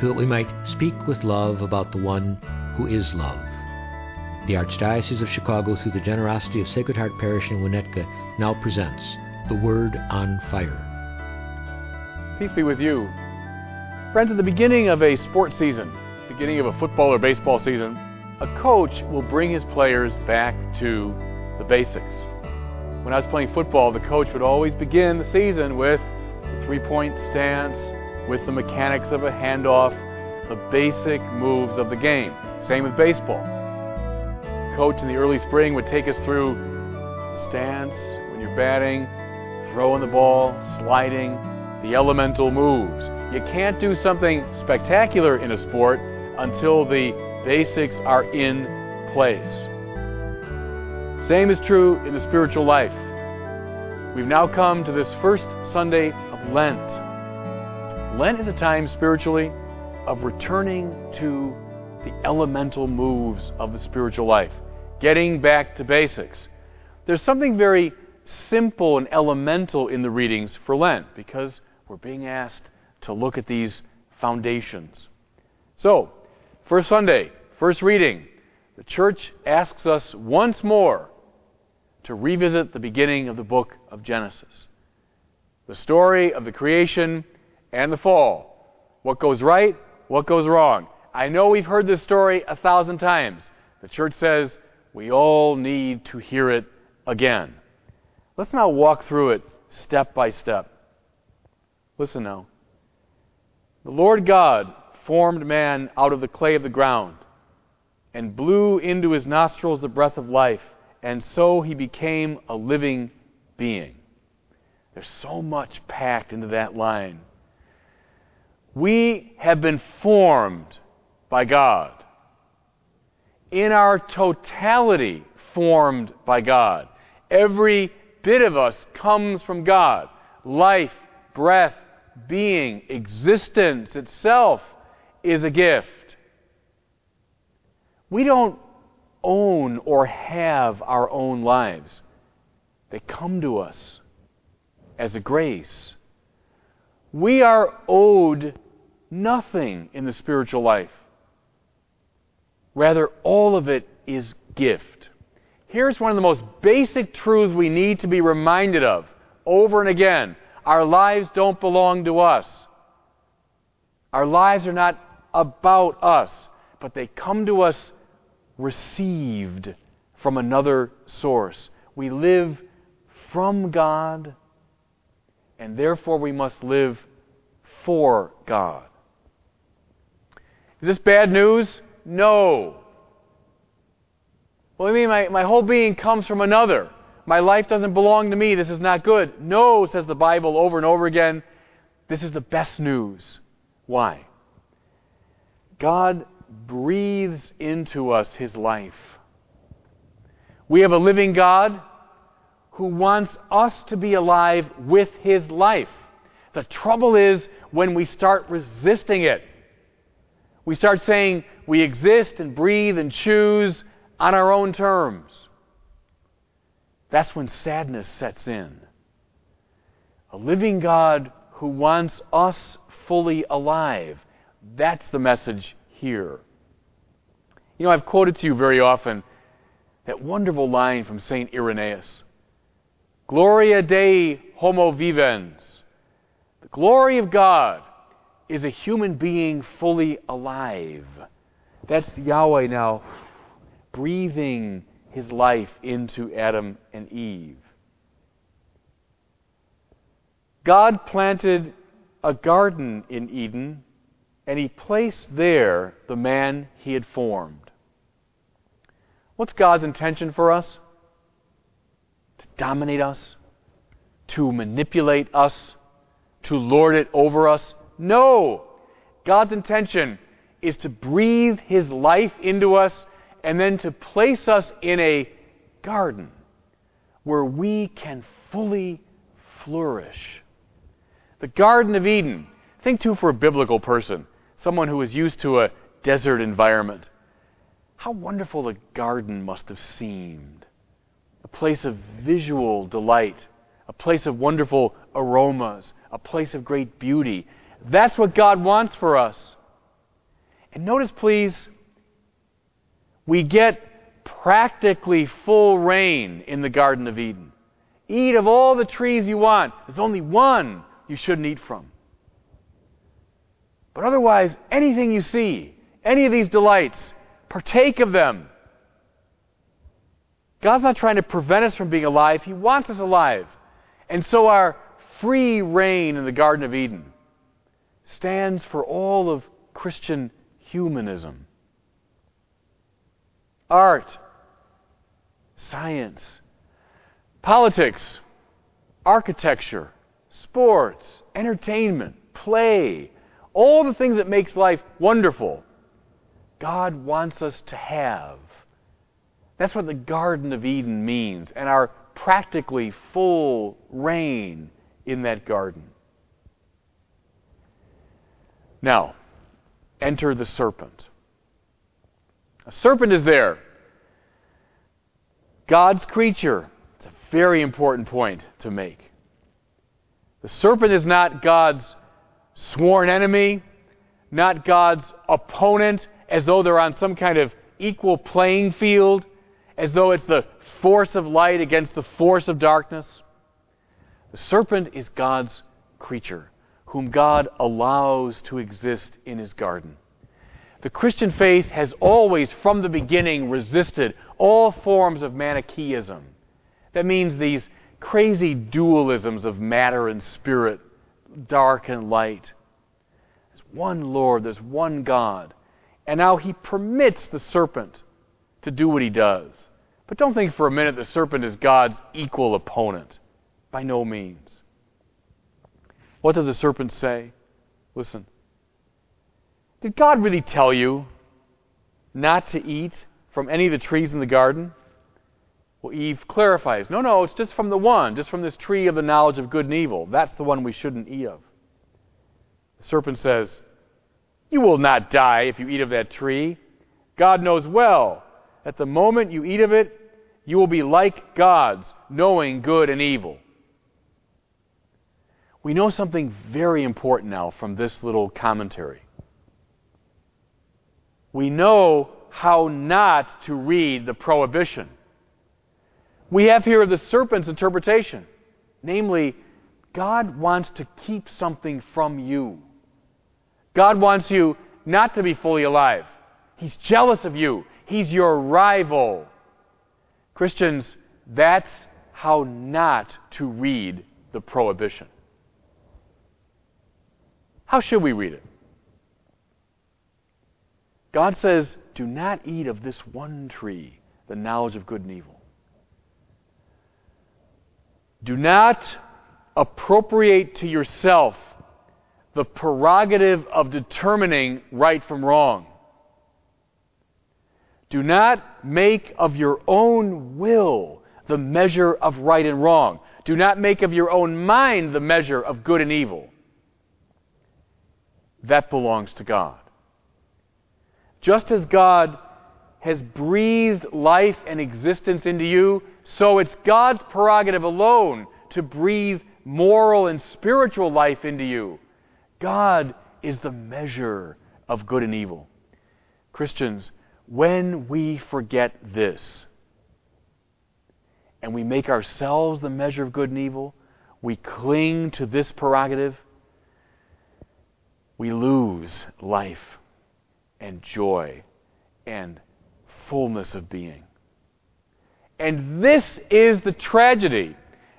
so that we might speak with love about the one who is love. The Archdiocese of Chicago, through the generosity of Sacred Heart Parish in Winnetka, now presents The Word on Fire. Peace be with you. Friends, at the beginning of a sports season, beginning of a football or baseball season, a coach will bring his players back to the basics. When I was playing football, the coach would always begin the season with the three point stance, with the mechanics of a handoff, the basic moves of the game. Same with baseball. Coach in the early spring would take us through the stance, when you're batting, throwing the ball, sliding, the elemental moves. You can't do something spectacular in a sport until the basics are in place. Same is true in the spiritual life. We've now come to this first Sunday of Lent. Lent is a time spiritually of returning to the elemental moves of the spiritual life, getting back to basics. There's something very simple and elemental in the readings for Lent because we're being asked to look at these foundations. So, first Sunday, first reading, the church asks us once more to revisit the beginning of the book of Genesis. The story of the creation and the fall. What goes right, what goes wrong. I know we've heard this story a thousand times. The church says we all need to hear it again. Let's now walk through it step by step. Listen now. The Lord God formed man out of the clay of the ground and blew into his nostrils the breath of life, and so he became a living being. There's so much packed into that line. We have been formed by God. In our totality, formed by God. Every bit of us comes from God. Life, breath, being, existence itself is a gift. We don't own or have our own lives, they come to us as a grace. We are owed nothing in the spiritual life. Rather, all of it is gift. Here's one of the most basic truths we need to be reminded of over and again. Our lives don't belong to us. Our lives are not about us, but they come to us received from another source. We live from God, and therefore we must live for God. Is this bad news? No. Well, I mean, my, my whole being comes from another. My life doesn't belong to me. This is not good. No, says the Bible over and over again. This is the best news. Why? God breathes into us His life. We have a living God who wants us to be alive with His life. The trouble is when we start resisting it. We start saying we exist and breathe and choose on our own terms. That's when sadness sets in. A living God who wants us fully alive. That's the message here. You know, I've quoted to you very often that wonderful line from St. Irenaeus Gloria Dei homo vivens. The glory of God is a human being fully alive. That's Yahweh now breathing his life into Adam and Eve. God planted a garden in Eden, and he placed there the man he had formed. What's God's intention for us? To dominate us, to manipulate us, to lord it over us? No! God's intention is to breathe His life into us and then to place us in a garden where we can fully flourish. The Garden of Eden. Think too for a biblical person, someone who is used to a desert environment. How wonderful the garden must have seemed. A place of visual delight, a place of wonderful aromas, a place of great beauty. That's what God wants for us. And notice, please, we get practically full rein in the Garden of Eden. Eat of all the trees you want. There's only one you shouldn't eat from. But otherwise, anything you see, any of these delights, partake of them. God's not trying to prevent us from being alive, He wants us alive. And so our free rein in the Garden of Eden stands for all of Christian humanism. Art, science, politics, architecture, sports, entertainment, play, all the things that makes life wonderful, God wants us to have. That's what the Garden of Eden means, and our practically full rein in that garden. Now, enter the serpent. A serpent is there. God's creature. It's a very important point to make. The serpent is not God's sworn enemy, not God's opponent, as though they're on some kind of equal playing field, as though it's the force of light against the force of darkness. The serpent is God's creature, whom God allows to exist in his garden. The Christian faith has always, from the beginning, resisted all forms of Manichaeism. That means these crazy dualisms of matter and spirit, dark and light. There's one Lord, there's one God. And now he permits the serpent to do what he does. But don't think for a minute the serpent is God's equal opponent. By no means. What does the serpent say? Listen. Did God really tell you not to eat from any of the trees in the garden? Well, Eve clarifies no, no, it's just from the one, just from this tree of the knowledge of good and evil. That's the one we shouldn't eat of. The serpent says, You will not die if you eat of that tree. God knows well that the moment you eat of it, you will be like gods, knowing good and evil. We know something very important now from this little commentary we know how not to read the prohibition. We have here the serpent's interpretation. Namely, God wants to keep something from you. God wants you not to be fully alive. He's jealous of you. He's your rival. Christians, that's how not to read the prohibition. How should we read it? God says, Do not eat of this one tree, the knowledge of good and evil. Do not appropriate to yourself the prerogative of determining right from wrong. Do not make of your own will the measure of right and wrong. Do not make of your own mind the measure of good and evil. That belongs to God. Just as God has breathed life and existence into you, so it's God's prerogative alone to breathe moral and spiritual life into you. God is the measure of good and evil. Christians, when we forget this and we make ourselves the measure of good and evil, we cling to this prerogative, we lose life and joy and fullness of being. And this is the tragedy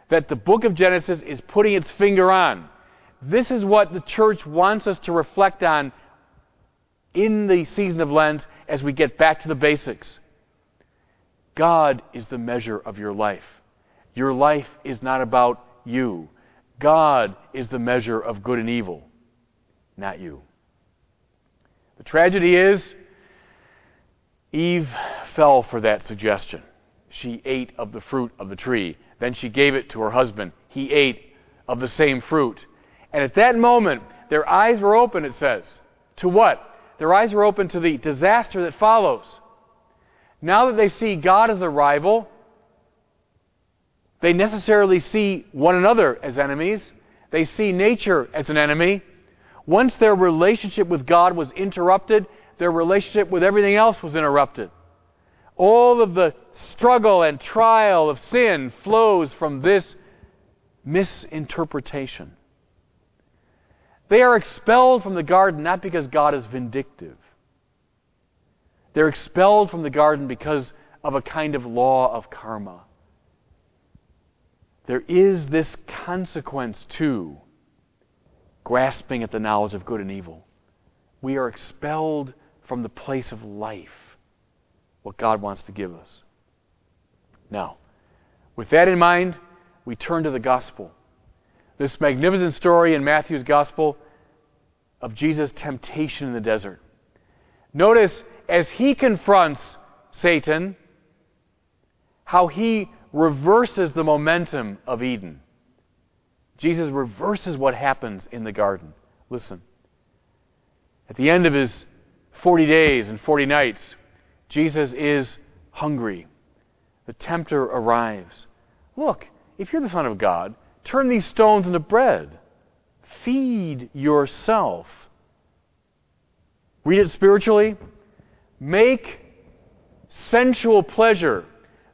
that the book of Genesis is putting its finger on. This is what the church wants us to reflect on in the season of Lent as we get back to the basics. God is the measure of your life. Your life is not about you. God is the measure of good and evil, not you. The tragedy is, Eve fell for that suggestion. She ate of the fruit of the tree. Then she gave it to her husband. He ate of the same fruit. And at that moment, their eyes were open, it says. To what? Their eyes were open to the disaster that follows. Now that they see God as a rival, they necessarily see one another as enemies. They see nature as an enemy. Once their relationship with God was interrupted, their relationship with everything else was interrupted. All of the struggle and trial of sin flows from this misinterpretation. They are expelled from the garden not because God is vindictive. They're expelled from the garden because of a kind of law of karma. There is this consequence to grasping at the knowledge of good and evil. We are expelled from the place of life, what God wants to give us. Now, with that in mind, we turn to the gospel. This magnificent story in Matthew's gospel of Jesus' temptation in the desert. Notice as he confronts Satan, how he reverses the momentum of Eden. Jesus reverses what happens in the garden. Listen. At the end of his 40 days and 40 nights, Jesus is hungry. The tempter arrives. Look, if you're the Son of God, turn these stones into bread. Feed yourself. Read it spiritually. Make sensual pleasure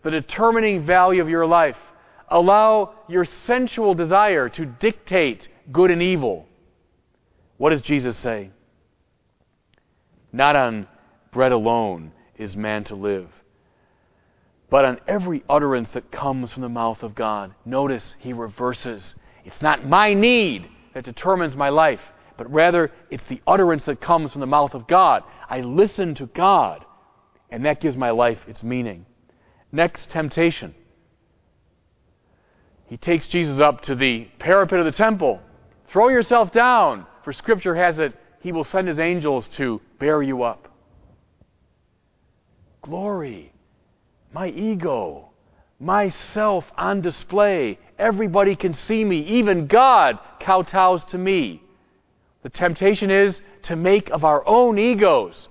the determining value of your life. Allow your sensual desire to dictate good and evil. What does Jesus say? Not on bread alone is man to live, but on every utterance that comes from the mouth of God. Notice he reverses. It's not my need that determines my life, but rather it's the utterance that comes from the mouth of God. I listen to God, and that gives my life its meaning. Next temptation. He takes Jesus up to the parapet of the temple. Throw yourself down, for Scripture has it, He will send His angels to bear you up. Glory, my ego, myself on display. Everybody can see me. Even God kowtows to me. The temptation is to make of our own egos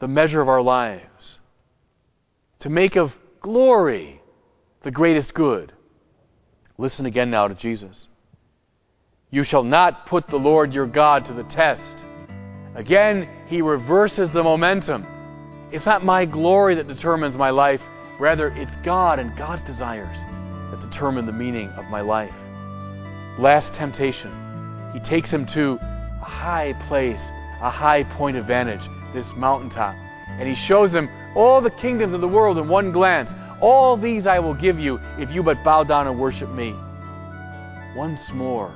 the measure of our lives, to make of glory the greatest good. Listen again now to Jesus. You shall not put the Lord your God to the test. Again, he reverses the momentum. It's not my glory that determines my life, rather, it's God and God's desires that determine the meaning of my life. Last temptation. He takes him to a high place, a high point of vantage, this mountaintop. And he shows him all the kingdoms of the world in one glance. All these I will give you if you but bow down and worship me. Once more.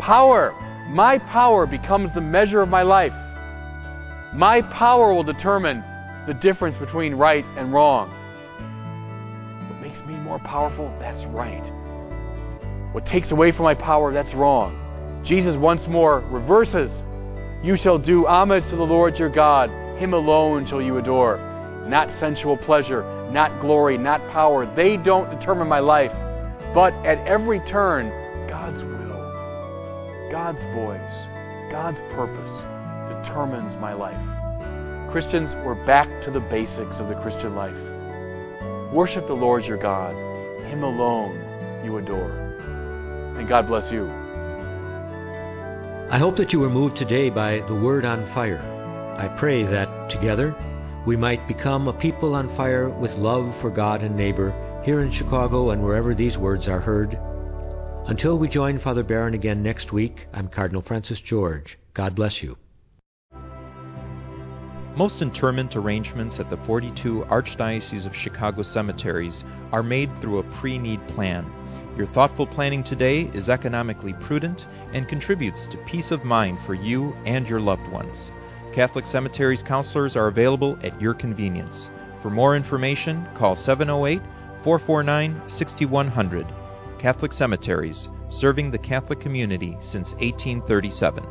Power. My power becomes the measure of my life. My power will determine the difference between right and wrong. What makes me more powerful? That's right. What takes away from my power? That's wrong. Jesus once more reverses. You shall do homage to the Lord your God. Him alone shall you adore. Not sensual pleasure, not glory, not power. They don't determine my life. But at every turn, God's will, God's voice, God's purpose determines my life. Christians, we're back to the basics of the Christian life. Worship the Lord your God. Him alone you adore. And God bless you. I hope that you were moved today by the Word on Fire. I pray that together we might become a people on fire with love for God and neighbor here in Chicago and wherever these words are heard. Until we join Father Barron again next week, I'm Cardinal Francis George. God bless you. Most interment arrangements at the 42 Archdiocese of Chicago cemeteries are made through a pre need plan. Your thoughtful planning today is economically prudent and contributes to peace of mind for you and your loved ones. Catholic Cemeteries counselors are available at your convenience. For more information, call 708 449 6100. Catholic Cemeteries, serving the Catholic community since 1837.